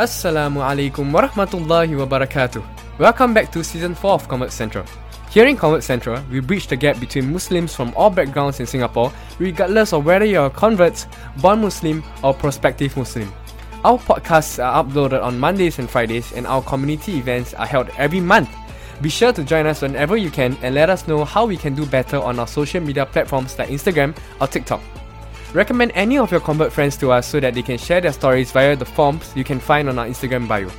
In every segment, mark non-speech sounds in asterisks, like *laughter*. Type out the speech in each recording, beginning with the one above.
Assalamu alaikum warahmatullahi wabarakatuh. Welcome back to season 4 of Convert Central. Here in Convert Central, we bridge the gap between Muslims from all backgrounds in Singapore, regardless of whether you're a convert, born Muslim, or prospective Muslim. Our podcasts are uploaded on Mondays and Fridays, and our community events are held every month. Be sure to join us whenever you can and let us know how we can do better on our social media platforms like Instagram or TikTok. Recommend any of your convert friends to us so that they can share their stories via the forms you can find on our Instagram bio.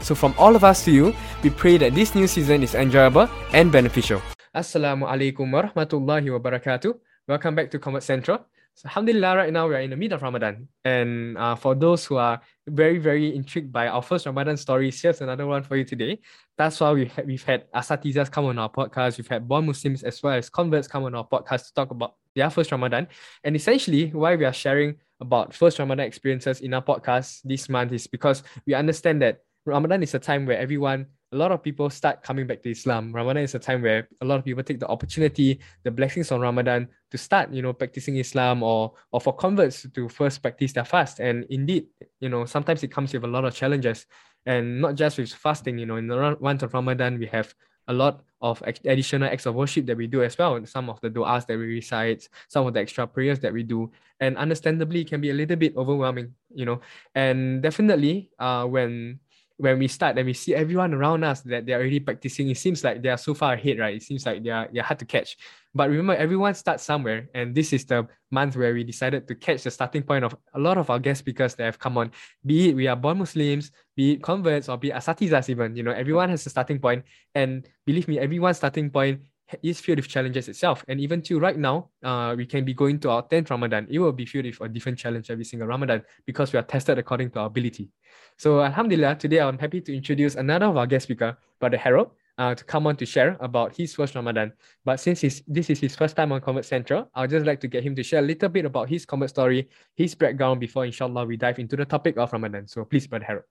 So, from all of us to you, we pray that this new season is enjoyable and beneficial. Assalamu alaikum warahmatullahi wabarakatuh. Welcome back to Convert Central. So, Alhamdulillah, right now we're in the middle of Ramadan. And uh, for those who are very, very intrigued by our first Ramadan stories, here's another one for you today. That's why we've had, we've had Asatizas come on our podcast. We've had born Muslims as well as converts come on our podcast to talk about their first Ramadan. And essentially, why we are sharing about first Ramadan experiences in our podcast this month is because we understand that Ramadan is a time where everyone, a lot of people start coming back to Islam. Ramadan is a time where a lot of people take the opportunity, the blessings on Ramadan to start, you know, practicing Islam or or for converts to first practice their fast. And indeed, you know, sometimes it comes with a lot of challenges. And not just with fasting, you know, in the month of Ramadan, we have a lot of additional acts of worship that we do as well. Some of the du'as that we recite, some of the extra prayers that we do. And understandably, it can be a little bit overwhelming, you know. And definitely, uh, when when we start and we see everyone around us that they're already practicing, it seems like they are so far ahead, right? It seems like they are, they're hard to catch. But remember, everyone starts somewhere. And this is the month where we decided to catch the starting point of a lot of our guest speakers that have come on. Be it we are born Muslims, be it converts, or be it asatizas even. You know, everyone has a starting point. And believe me, everyone's starting point is filled with challenges itself. And even to right now, uh, we can be going to our 10th Ramadan. It will be filled with a different challenge every single Ramadan because we are tested according to our ability. So Alhamdulillah, today I'm happy to introduce another of our guest speaker, Brother Harald, uh, to come on to share about his first Ramadan. But since he's, this is his first time on Convert Central, I'd just like to get him to share a little bit about his convert story, his background before inshallah we dive into the topic of Ramadan. So please, Brother Harald.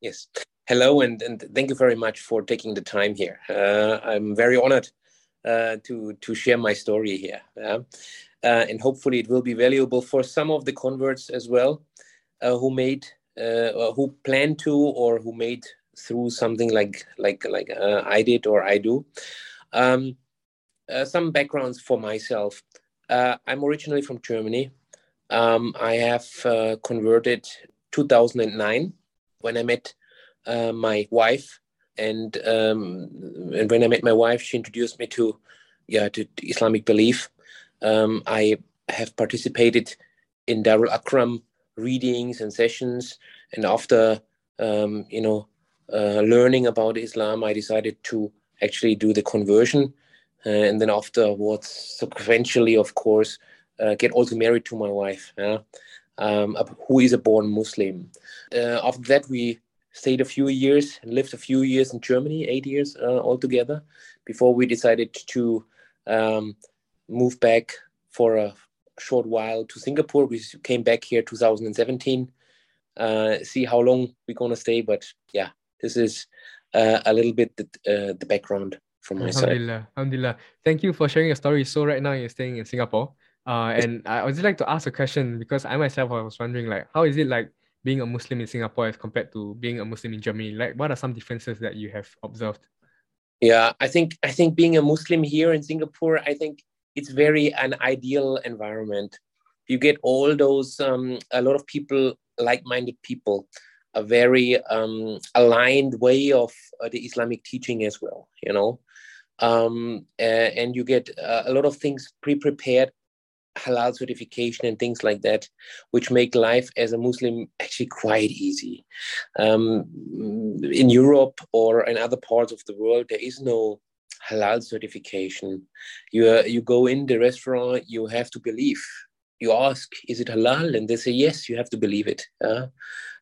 Yes. Hello, and, and thank you very much for taking the time here. Uh, I'm very honored uh, to to share my story here, uh, and hopefully it will be valuable for some of the converts as well, uh, who made, uh, who plan to, or who made through something like like like uh, I did or I do. Um, some backgrounds for myself. I'm originally from Germany. Um, I have converted 2009 when I met my wife and um, and when I met my wife, she introduced me to yeah to, to Islamic belief. Um, I have participated in Darul Arqam readings and sessions, and after um, you know uh, learning about Islam, I decided to actually do the conversion, uh, and then afterwards, sequentially, of course, uh, get also married to my wife, yeah? um, who is a born Muslim. Uh, after that, we stayed a few years and lived a few years in Germany, eight years uh, altogether, before we decided to um, move back for a short while to Singapore. We came back here 2017. Uh, see how long we're gonna stay, but yeah, this is uh, a little bit the, uh, the background from my Alhamdulillah. side. Alhamdulillah. Thank you for sharing your story. So right now you're staying in Singapore. Uh, and I would just like to ask a question because I myself I was wondering like how is it like being a Muslim in Singapore as compared to being a Muslim in Germany? Like, what are some differences that you have observed? Yeah, I think I think being a Muslim here in Singapore, I think it's very an ideal environment. You get all those um, a lot of people, like-minded people, a very um, aligned way of uh, the Islamic teaching as well. You know, um, and you get uh, a lot of things pre-prepared halal certification and things like that, which make life as a Muslim actually quite easy. Um, in Europe or in other parts of the world, there is no halal certification. You uh, you go in the restaurant, you have to believe. You ask, is it halal? And they say yes. You have to believe it. Uh,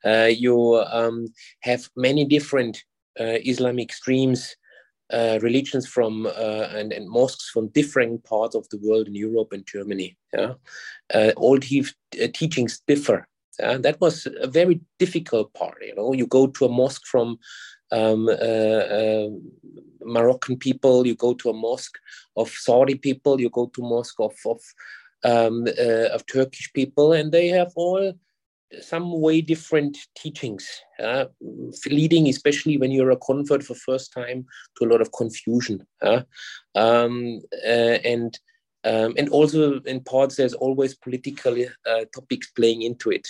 uh, you um, have many different uh, Islamic streams uh, religions from uh, and, and mosques from different parts of the world in Europe and Germany. Yeah, uh, all te- uh, teachings differ. And that was a very difficult part. You know, you go to a mosque from um, uh, Moroccan people, you go to a mosque of Saudi people, you go to mosque of of, um, of Turkish people, and they have all some way different teachings, uh, leading especially when you're a convert for first time to a lot of confusion. Uh, um, uh, and um, and also in parts there's always political uh, topics playing into it.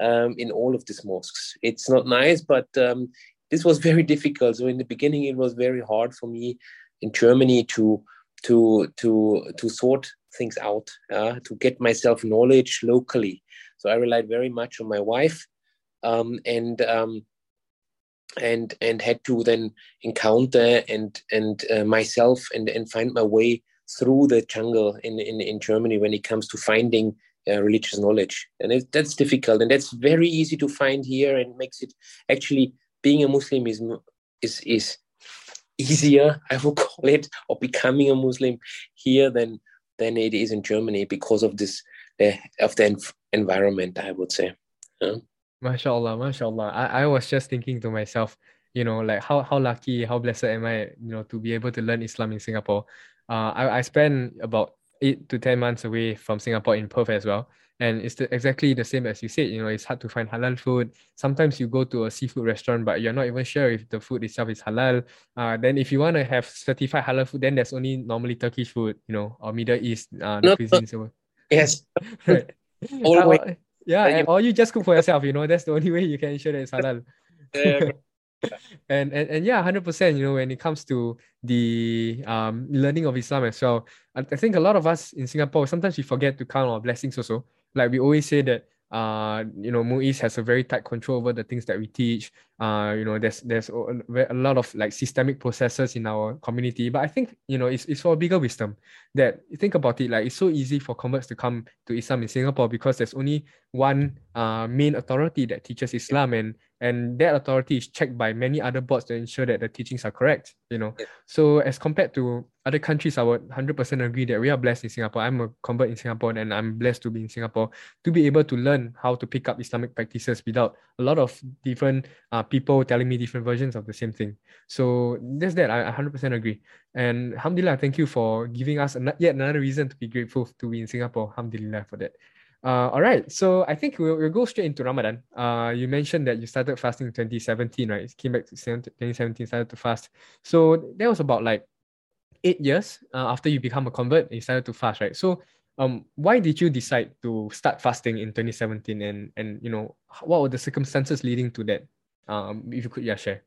Um, in all of these mosques, it's not nice, but um, this was *laughs* very difficult. So in the beginning, it was very hard for me in Germany to to to to sort things out, to get myself knowledge locally. So I relied very much on my wife, um, and um, and and had to then encounter and and uh, myself and and find my way through the jungle in in, in Germany when it comes to finding uh, religious knowledge, and it, that's difficult, and that's very easy to find here, and makes it actually being a Muslim is is is easier, I would *laughs* call it, or becoming a Muslim here than than it is in Germany because of this uh, of the environment, I would say. Yeah. MashaAllah, MashaAllah. I, I was just thinking to myself, you know, like how, how lucky, how blessed am I, you know, to be able to learn Islam in Singapore. Uh, I, I spent about eight to 10 months away from Singapore in Perth as well. And it's the, exactly the same as you said, you know, it's hard to find halal food. Sometimes you go to a seafood restaurant, but you're not even sure if the food itself is halal. Uh, then if you want to have certified halal food, then there's only normally Turkish food, you know, or Middle East uh, no, cuisines. No. Yes. *laughs* right. Always. Uh, yeah, and, or you just cook for yourself, you know, that's the *laughs* only way you can ensure that it's halal. *laughs* and, and and yeah, hundred percent. You know, when it comes to the um learning of Islam as well, I, I think a lot of us in Singapore sometimes we forget to count our blessings also. Like we always say that uh, you know, MUIS has a very tight control over the things that we teach. Uh, you know, there's there's a lot of like systemic processes in our community. But I think you know, it's, it's for a bigger wisdom that think about it. Like it's so easy for converts to come to Islam in Singapore because there's only one uh main authority that teaches Islam, and and that authority is checked by many other boards to ensure that the teachings are correct you know. So as compared to other countries i would 100% agree that we are blessed in singapore. I'm a convert in singapore and i'm blessed to be in singapore to be able to learn how to pick up islamic practices without a lot of different uh, people telling me different versions of the same thing. So that's that. I 100% agree. And alhamdulillah thank you for giving us yet another reason to be grateful to be in singapore. Alhamdulillah for that uh, all right, so I think we'll, we'll go straight into Ramadan. Uh, you mentioned that you started fasting in 2017, right? You came back to 2017, started to fast. So that was about like eight years uh, after you become a convert, you started to fast, right? So um, why did you decide to start fasting in 2017 and, and you know, what were the circumstances leading to that? Um, if you could, yeah, share.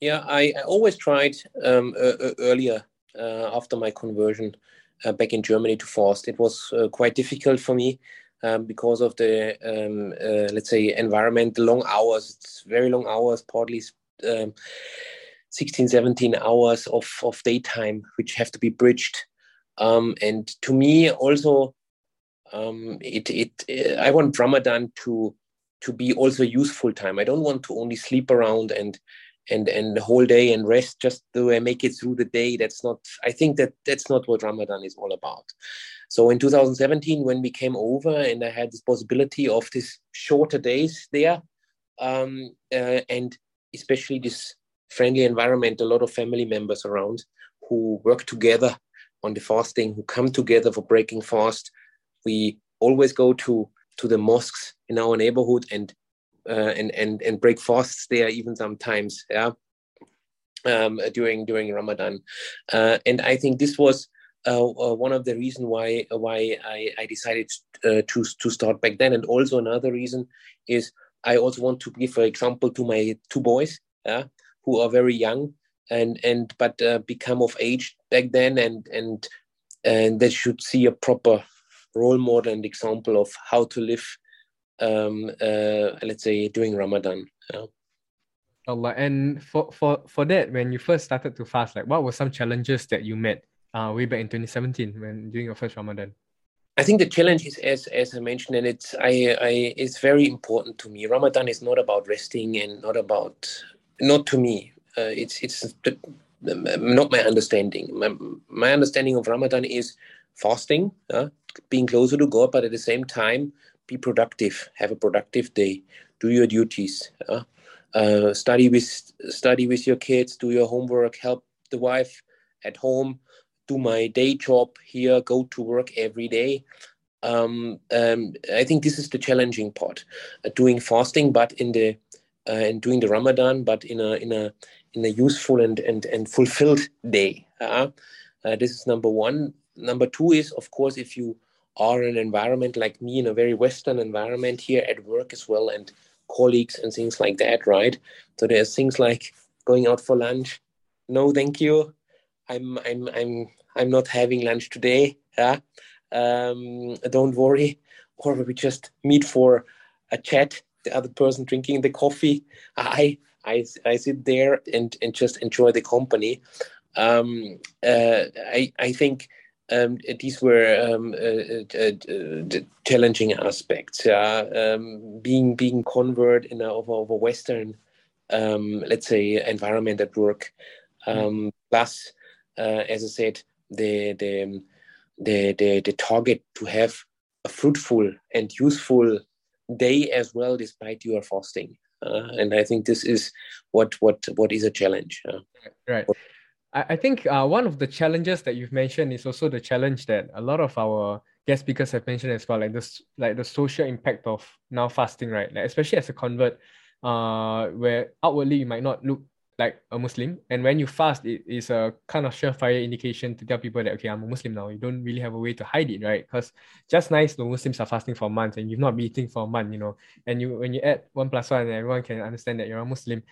Yeah, I, I always tried um, uh, earlier uh, after my conversion uh, back in Germany to Forst. It was uh, quite difficult for me um, because of the um, uh, let's say environment, the long hours. It's very long hours, partly um, 16, 17 hours of of daytime, which have to be bridged. Um, and to me, also, um, it it I want Ramadan to to be also useful time. I don't want to only sleep around and and and the whole day and rest just to make it through the day. That's not i think that that's not what ramadan is all about. So in 2017 when we came over and i had this possibility of these shorter days there um, uh, and especially this friendly environment a lot of family members around who work together on the fasting who come together for breaking fast we always go to to the mosques in our neighborhood and uh, and and and break fasts there even sometimes yeah um, during during Ramadan. Uh, and I think this was uh, uh one of the reasons why why I, I decided uh, to to start back then. And also another reason is I also want to give an example to my two boys yeah, who are very young and and but uh, become of age back then and and and they should see a proper role model and example of how to live um, uh, let's say during Ramadan. Allah. And for, for, for that, when you first started to fast, like what were some challenges that you met uh, way back in 2017 when during your first Ramadan? I think the challenge is, as as I mentioned, and it's I, I it's very important to me. Ramadan is not about resting and not about not to me. Uh, it's it's the, not my understanding. My, my understanding of Ramadan is fasting, uh, being closer to God, but at the same time be productive, have a productive day, do your duties, uh, uh, study with study with your kids, do your homework, help the wife at home, do my day job here, go to work every day, um, um, I think this is the challenging part, uh, doing fasting, but in the uh, and doing the Ramadan, but in a in a in a useful and and and fulfilled day. Uh, this is number one. Number two is, of course, if you are an environment like me, in a very Western environment here at work as well, and colleagues and things like that, right? So there's things like going out for lunch. No, thank you. I'm I'm I'm I'm not having lunch today. Yeah um, don't worry, or we just meet for a chat. The other person drinking the coffee, I I, I sit there and, and just enjoy the company. Um, uh, I I think um, these were um, uh, uh, uh challenging aspects. Um, being being convert in a, of, a, of a Western, um, let's say, environment at work. Mm. Plus, uh, as I said, the the the, the, the target to have a fruitful and useful day as well, despite your fasting. Uh, and I think this is what what what is a challenge. Right. I, I think uh, one of the challenges that you've mentioned is also the challenge that a lot of our guest speakers have mentioned as well, like this, like the social impact of now fasting, right? Like especially as a convert, uh, where outwardly you might not look like a Muslim. And when you fast, it is a kind of surefire indication to tell people that, okay, I'm a Muslim now. You don't really have a way to hide it, right? Because just nice, the Muslims are fasting for months and you've not been eating for a month, you know. And you when you add one plus one, everyone can understand that you're a Muslim.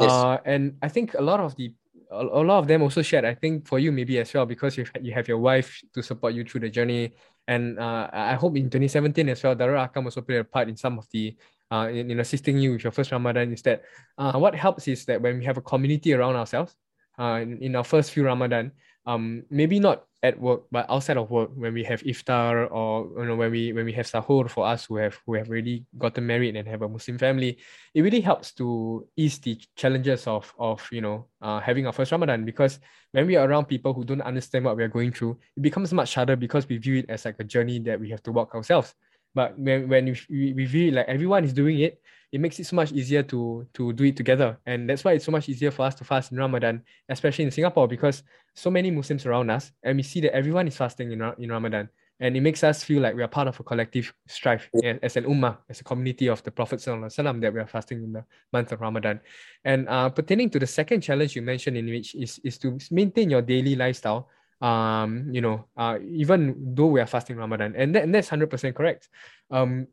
Yes. Uh, and I think a lot of the a, lot of them also shared. I think for you maybe as well because you you have your wife to support you through the journey, and uh, I hope in 2017 as well, Darul Arqam also played a part in some of the uh, in, in assisting you with your first Ramadan is that uh, what helps is that when we have a community around ourselves, uh, in, in our first few Ramadan, um, maybe not at work, but outside of work, when we have iftar or you know when we when we have sahur for us who have who have already gotten married and have a Muslim family, it really helps to ease the challenges of of you know uh, having our first Ramadan because when we are around people who don't understand what we are going through, it becomes much harder because we view it as like a journey that we have to walk ourselves. But when, when we, we feel like everyone is doing it, it makes it so much easier to to do it together. And that's why it's so much easier for us to fast in Ramadan, especially in Singapore, because so many Muslims around us, and we see that everyone is fasting in, in Ramadan. And it makes us feel like we are part of a collective strife as an ummah, as a community of the Prophet Sallallahu that we are fasting in the month of Ramadan. And uh, pertaining to the second challenge you mentioned, in which is, is to maintain your daily lifestyle um, you know, uh, even though we are fasting Ramadan, and, that, and that's hundred percent correct. Um,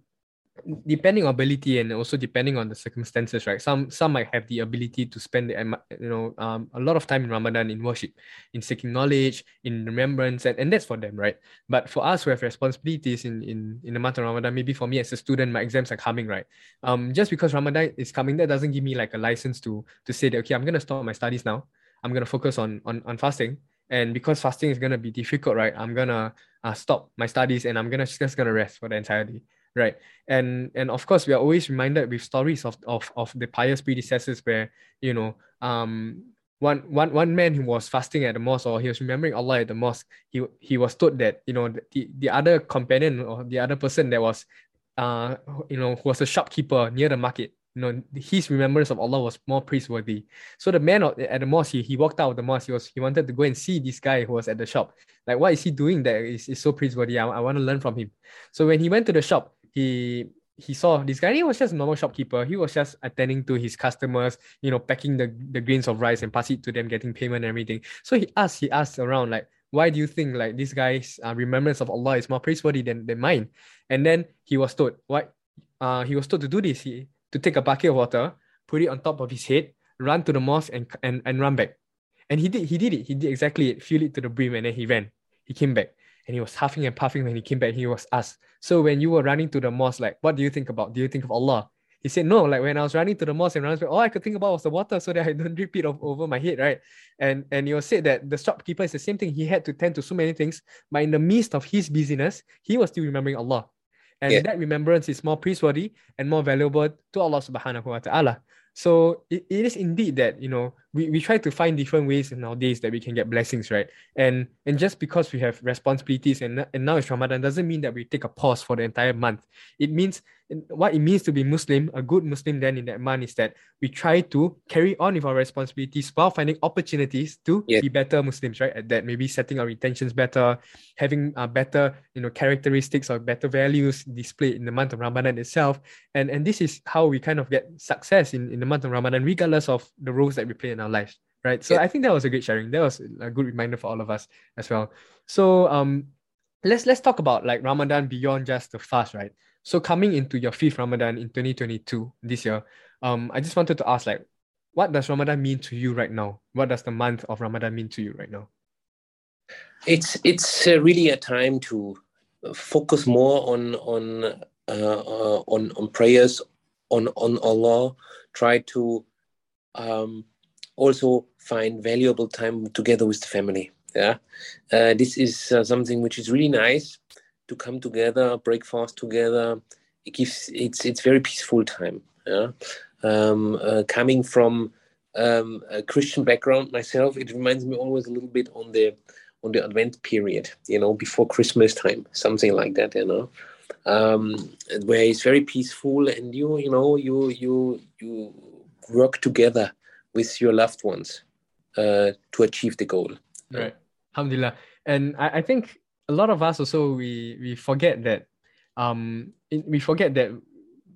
depending on ability and also depending on the circumstances, right? Some some might have the ability to spend the, you know um, a lot of time in Ramadan in worship, in seeking knowledge, in remembrance, and, and that's for them, right? But for us who have responsibilities in in in the month of Ramadan, maybe for me as a student, my exams are coming, right? Um, just because Ramadan is coming, that doesn't give me like a license to to say that okay, I'm gonna stop my studies now. I'm gonna focus on on on fasting and because fasting is gonna be difficult, right? I'm gonna uh, stop my studies and I'm gonna just gonna rest for the entire day, right? And and of course, we are always reminded with stories of of of the pious predecessors where you know um one one one man who was fasting at the mosque or he was remembering Allah at the mosque, he he was told that you know the, the other companion or the other person that was uh you know who was a shopkeeper near the market you know his remembrance of Allah was more praiseworthy. So the man at the mosque, he, he walked out of the mosque. He was he wanted to go and see this guy who was at the shop. Like, what is he doing that is, is so praiseworthy? I, I want to learn from him. So when he went to the shop, he he saw this guy. He was just a normal shopkeeper. He was just attending to his customers, you know, packing the, the grains of rice and pass it to them, getting payment and everything. So he asked, he asked around like, why do you think like this guy's uh, remembrance of Allah is more praiseworthy than, than mine? And then he was told, what? Uh, he was told to do this. He to take a bucket of water, put it on top of his head, run to the mosque and, and, and run back. And he did he did it. He did exactly it, it to the brim, and then he ran. He came back. And he was huffing and puffing when he came back. He was asked, So when you were running to the mosque, like what do you think about? Do you think of Allah? He said, No, like when I was running to the mosque and running, back, all I could think about was the water so that I don't *laughs* drip it over my head, right? And and he was said that the shopkeeper is the same thing. He had to tend to so many things, but in the midst of his busyness, he was still remembering Allah. And yeah. that remembrance is more praiseworthy and more valuable to Allah subhanahu wa ta'ala. So it, it is indeed that, you know, we, we try to find different ways nowadays that we can get blessings, right? And and just because we have responsibilities and, and now it's Ramadan doesn't mean that we take a pause for the entire month. It means what it means to be Muslim, a good Muslim then in that month is that we try to carry on with our responsibilities while finding opportunities to be better Muslims, right? At that, maybe setting our intentions better, having uh, better, you know, characteristics or better values displayed in the month of Ramadan itself. And and this is how we kind of get success in, in the month of Ramadan, regardless of the roles that we play in our lives. Right. So I think that was a great sharing. That was a good reminder for all of us as well. So um let's let's talk about like Ramadan beyond just the fast, right? So coming into your fifth Ramadan in 2022 this year, um, I just wanted to ask like, what does Ramadan mean to you right now? What does the month of Ramadan mean to you right now? It's it's uh, really a time to focus more on on uh, uh, on on prayers, on on Allah. Try to um, also find valuable time together with the family. Yeah, uh, this is uh, something which is really nice to come together, breakfast together. It gives it's it's very peaceful time. Yeah, um, uh, coming from um, a Christian background myself, it reminds me always a little bit on the on the Advent period. You know, before Christmas time, something like that. You know, um, where it's very peaceful and you you know you you you work together with your loved ones uh, to achieve the goal. Right. Alhamdulillah. And I, I think a lot of us also we we forget that um in, we forget that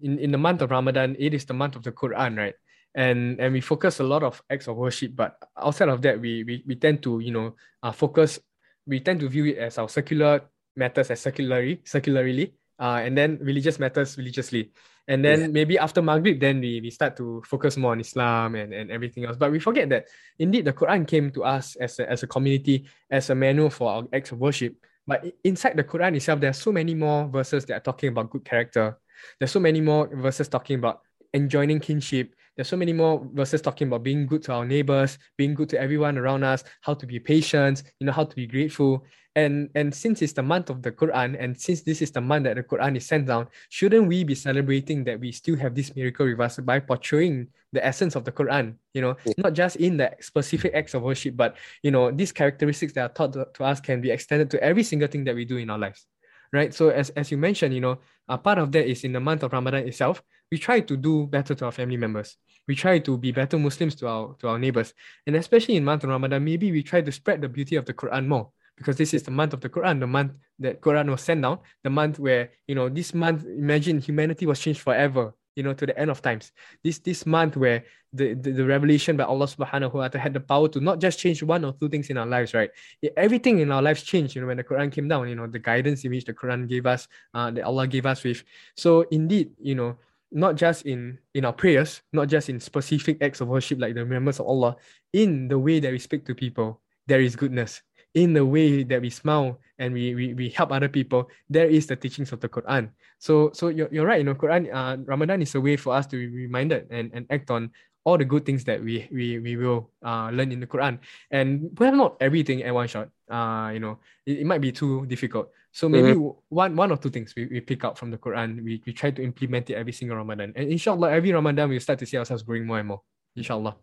in, in the month of Ramadan it is the month of the Quran right and and we focus a lot of acts of worship but outside of that we we, we tend to you know uh, focus we tend to view it as our secular matters as secularly secularly uh, and then religious matters religiously and then yeah. maybe after Maghrib, then we, we start to focus more on Islam and, and everything else. But we forget that indeed the Quran came to us as a, as a community, as a manual for our acts of worship. But inside the Quran itself, there are so many more verses that are talking about good character. There's so many more verses talking about enjoining kinship. There's so many more verses talking about being good to our neighbors, being good to everyone around us, how to be patient, you know, how to be grateful. And and since it's the month of the Quran, and since this is the month that the Quran is sent down, shouldn't we be celebrating that we still have this miracle with us by portraying the essence of the Quran? You know, yeah. not just in the specific acts of worship, but you know, these characteristics that are taught to, to us can be extended to every single thing that we do in our lives. Right. So as, as you mentioned, you know, a part of that is in the month of Ramadan itself, we try to do better to our family members. We try to be better Muslims to our to our neighbors. And especially in month of Ramadan, maybe we try to spread the beauty of the Quran more because this is the month of the Quran, the month that Quran was sent down, the month where, you know, this month, imagine humanity was changed forever, you know, to the end of times. This this month where the, the, the revelation by Allah subhanahu wa ta'ala had the power to not just change one or two things in our lives, right? Everything in our lives changed, you know, when the Quran came down, you know, the guidance in which the Quran gave us, uh, that Allah gave us with. So indeed, you know, not just in in our prayers, not just in specific acts of worship like the remembrance of Allah, in the way that we speak to people, there is goodness in the way that we smile and we, we, we help other people, there is the teachings of the Quran. So so you're, you're right, you know, Quran, uh, Ramadan is a way for us to be reminded and, and act on all the good things that we we, we will uh, learn in the Quran. And perhaps not everything at one shot. Uh, you know, it, it might be too difficult. So maybe mm-hmm. one one or two things we, we pick up from the Quran, we, we try to implement it every single Ramadan. And inshallah, every Ramadan we start to see ourselves growing more and more. Inshallah.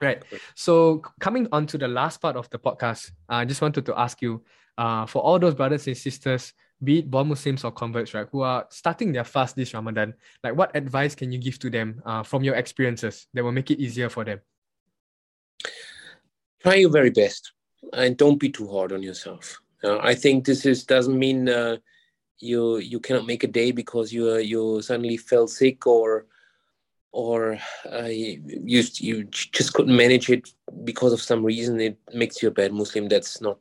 Right. So coming on to the last part of the podcast, I just wanted to ask you, uh, for all those brothers and sisters, be it born Muslims or converts, right, who are starting their fast this Ramadan, like what advice can you give to them uh, from your experiences that will make it easier for them? Try your very best and don't be too hard on yourself. Uh, I think this is doesn't mean uh, you you cannot make a day because you you suddenly fell sick or or uh, you you just couldn't manage it because of some reason it makes you a bad muslim. That's not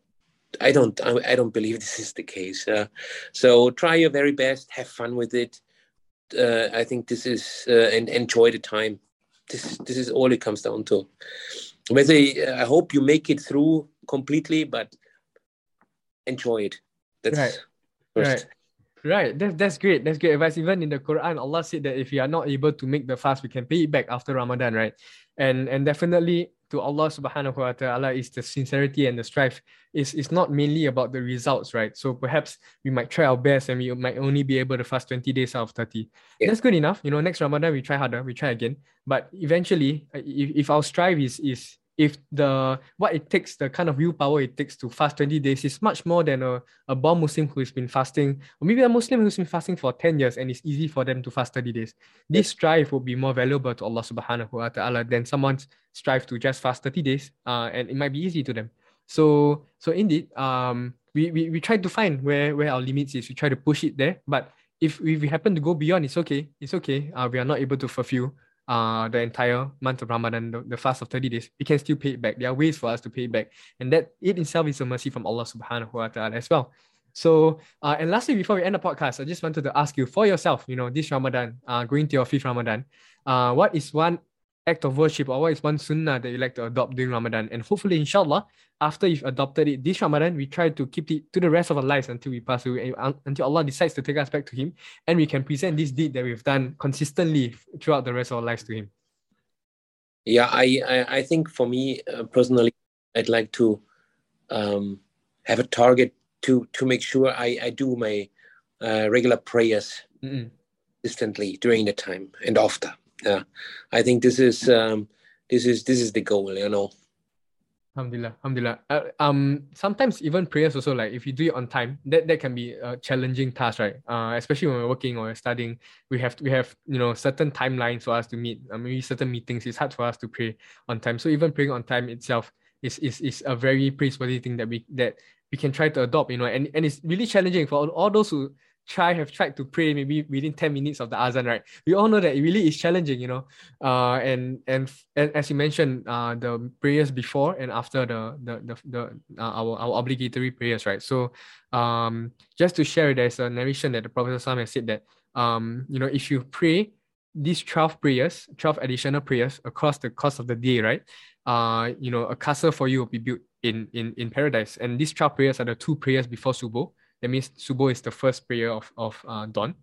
i don't i, I don't believe *laughs* this is the case uh, so try your very best have fun with it. Uh, i think this is uh, and enjoy the time. This this is all it comes down to. Whether uh, i hope you make it through completely but enjoy it. That's right. first. right Right, that's that's great. That's great advice. Even in the Quran, Allah said that if we are not able to make the fast, we can pay it back after Ramadan, right? And and definitely to Allah subhanahu wa ta'ala is the sincerity and the strive. It's, it's not mainly about the results, right? So perhaps we might try our best and we might only be able to fast 20 days out of 30. Yeah. That's good enough. You know, next Ramadan we try harder, we try again. But eventually, if, if our strive is is if the what it takes, the kind of willpower it takes to fast 20 days is much more than a, a born Muslim who's been fasting, or maybe a Muslim who's been fasting for 10 years and it's easy for them to fast 30 days. This strive would be more valuable to Allah subhanahu wa ta'ala than someone's strive to just fast 30 days. Uh, and it might be easy to them. So so indeed, um we, we, we try to find where, where our limits is. We try to push it there. But if, if we happen to go beyond, it's okay. It's okay. Uh, we are not able to fulfill uh, the entire month of Ramadan, the, the fast of 30 days, we can still pay it back. There are ways for us to pay it back. And that it itself is a mercy from Allah subhanahu wa ta'ala as well. So, uh, and lastly, before we end the podcast, I just wanted to ask you for yourself, you know, this Ramadan, uh, going to your fifth Ramadan, uh, what is one act of worship or what is one sunnah that you like to adopt during Ramadan? And hopefully, inshallah, after you've adopted it this Ramadan, we try to keep it to the rest of our lives until we pass away, until Allah decides to take us back to Him, and we can present this deed that we've done consistently throughout the rest of our lives to Him. Yeah, I I, I think for me uh, personally, I'd like to um, have a target to to make sure I I do my uh, regular prayers mm consistently during the time and after. Yeah, I think this is um, this is this is the goal. You know. Alhamdulillah, Alhamdulillah. Uh, um, sometimes even prayers also like if you do it on time, that, that can be a challenging task, right? Uh, especially when we're working or studying, we have we have you know certain timelines for us to meet. Uh, maybe certain meetings, it's hard for us to pray on time. So even praying on time itself is is is a very praiseworthy thing that we that we can try to adopt. You know, and and it's really challenging for all, all those who try have tried to pray maybe within 10 minutes of the azan right? We all know that it really is challenging you know? Uh and and, and as you mentioned uh the prayers before and after the the the, the uh, our, our obligatory prayers right? So um just to share there's a narration that the prophet has said that um you know if you pray these 12 prayers 12 additional prayers across the course of the day right? Uh you know a castle for you will be built in in in paradise. And these 12 prayers are the two prayers before subuh that means Subuh is the first prayer of, of uh, dawn.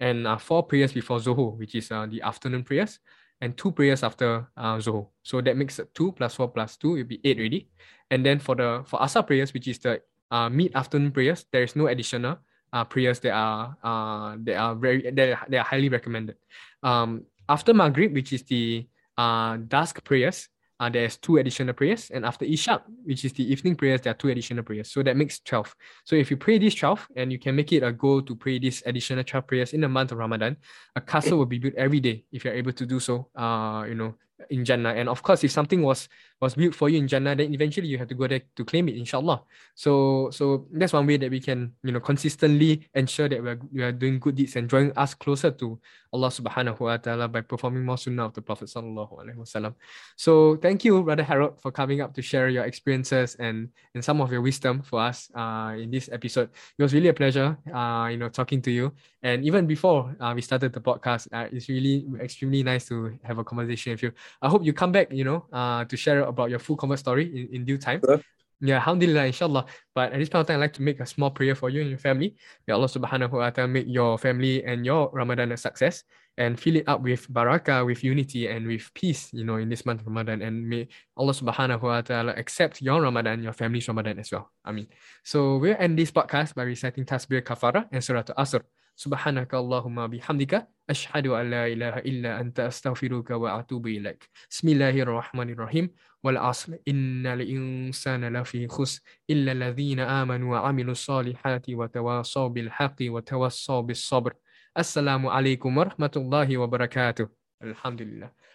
And uh, four prayers before Zohor, which is uh, the afternoon prayers, and two prayers after uh, Zohor. So that makes it two plus four plus two, it'll be eight already. And then for the for Asar prayers, which is the uh, mid afternoon prayers, there is no additional uh, prayers that are uh, that are very that are, that are highly recommended. Um, after Maghrib, which is the uh, dusk prayers, uh, there's two additional prayers. And after Isha, which is the evening prayers, there are two additional prayers. So that makes 12. So if you pray these 12 and you can make it a goal to pray these additional 12 prayers in the month of Ramadan, a castle will be built every day if you're able to do so, uh, you know, in Jannah. And of course, if something was was built for you in Jannah, then eventually you have to go there to claim it, inshallah. So so that's one way that we can, you know, consistently ensure that we're, we are doing good deeds and drawing us closer to Allah subhanahu wa ta'ala by performing more sunnah of the Prophet. So thank you, Brother Harald, for coming up to share your experiences and, and some of your wisdom for us uh, in this episode. It was really a pleasure, uh, you know, talking to you. And even before uh, we started the podcast, uh, it's really extremely nice to have a conversation with you. I hope you come back, you know, uh, to share about your full convert story in, in due time. Sure. Yeah, alhamdulillah, inshallah. But at this point of time, I'd like to make a small prayer for you and your family. May Allah subhanahu wa ta'ala make your family and your Ramadan a success and fill it up with barakah, with unity, and with peace, you know, in this month of Ramadan. And may Allah subhanahu wa ta'ala accept your Ramadan, your family's Ramadan as well. I mean, so we'll end this podcast by reciting Tasbih Kafara and Surah Al-Asr. سبحانك اللهم بحمدك أشهد أن لا إله إلا أنت أستغفرك وأتوب إليك بسم الله الرحمن الرحيم والعصر إن الإنسان لفي خسر إلا الذين آمنوا وعملوا الصالحات وتواصوا بالحق وتواصوا بالصبر السلام عليكم ورحمة الله وبركاته الحمد لله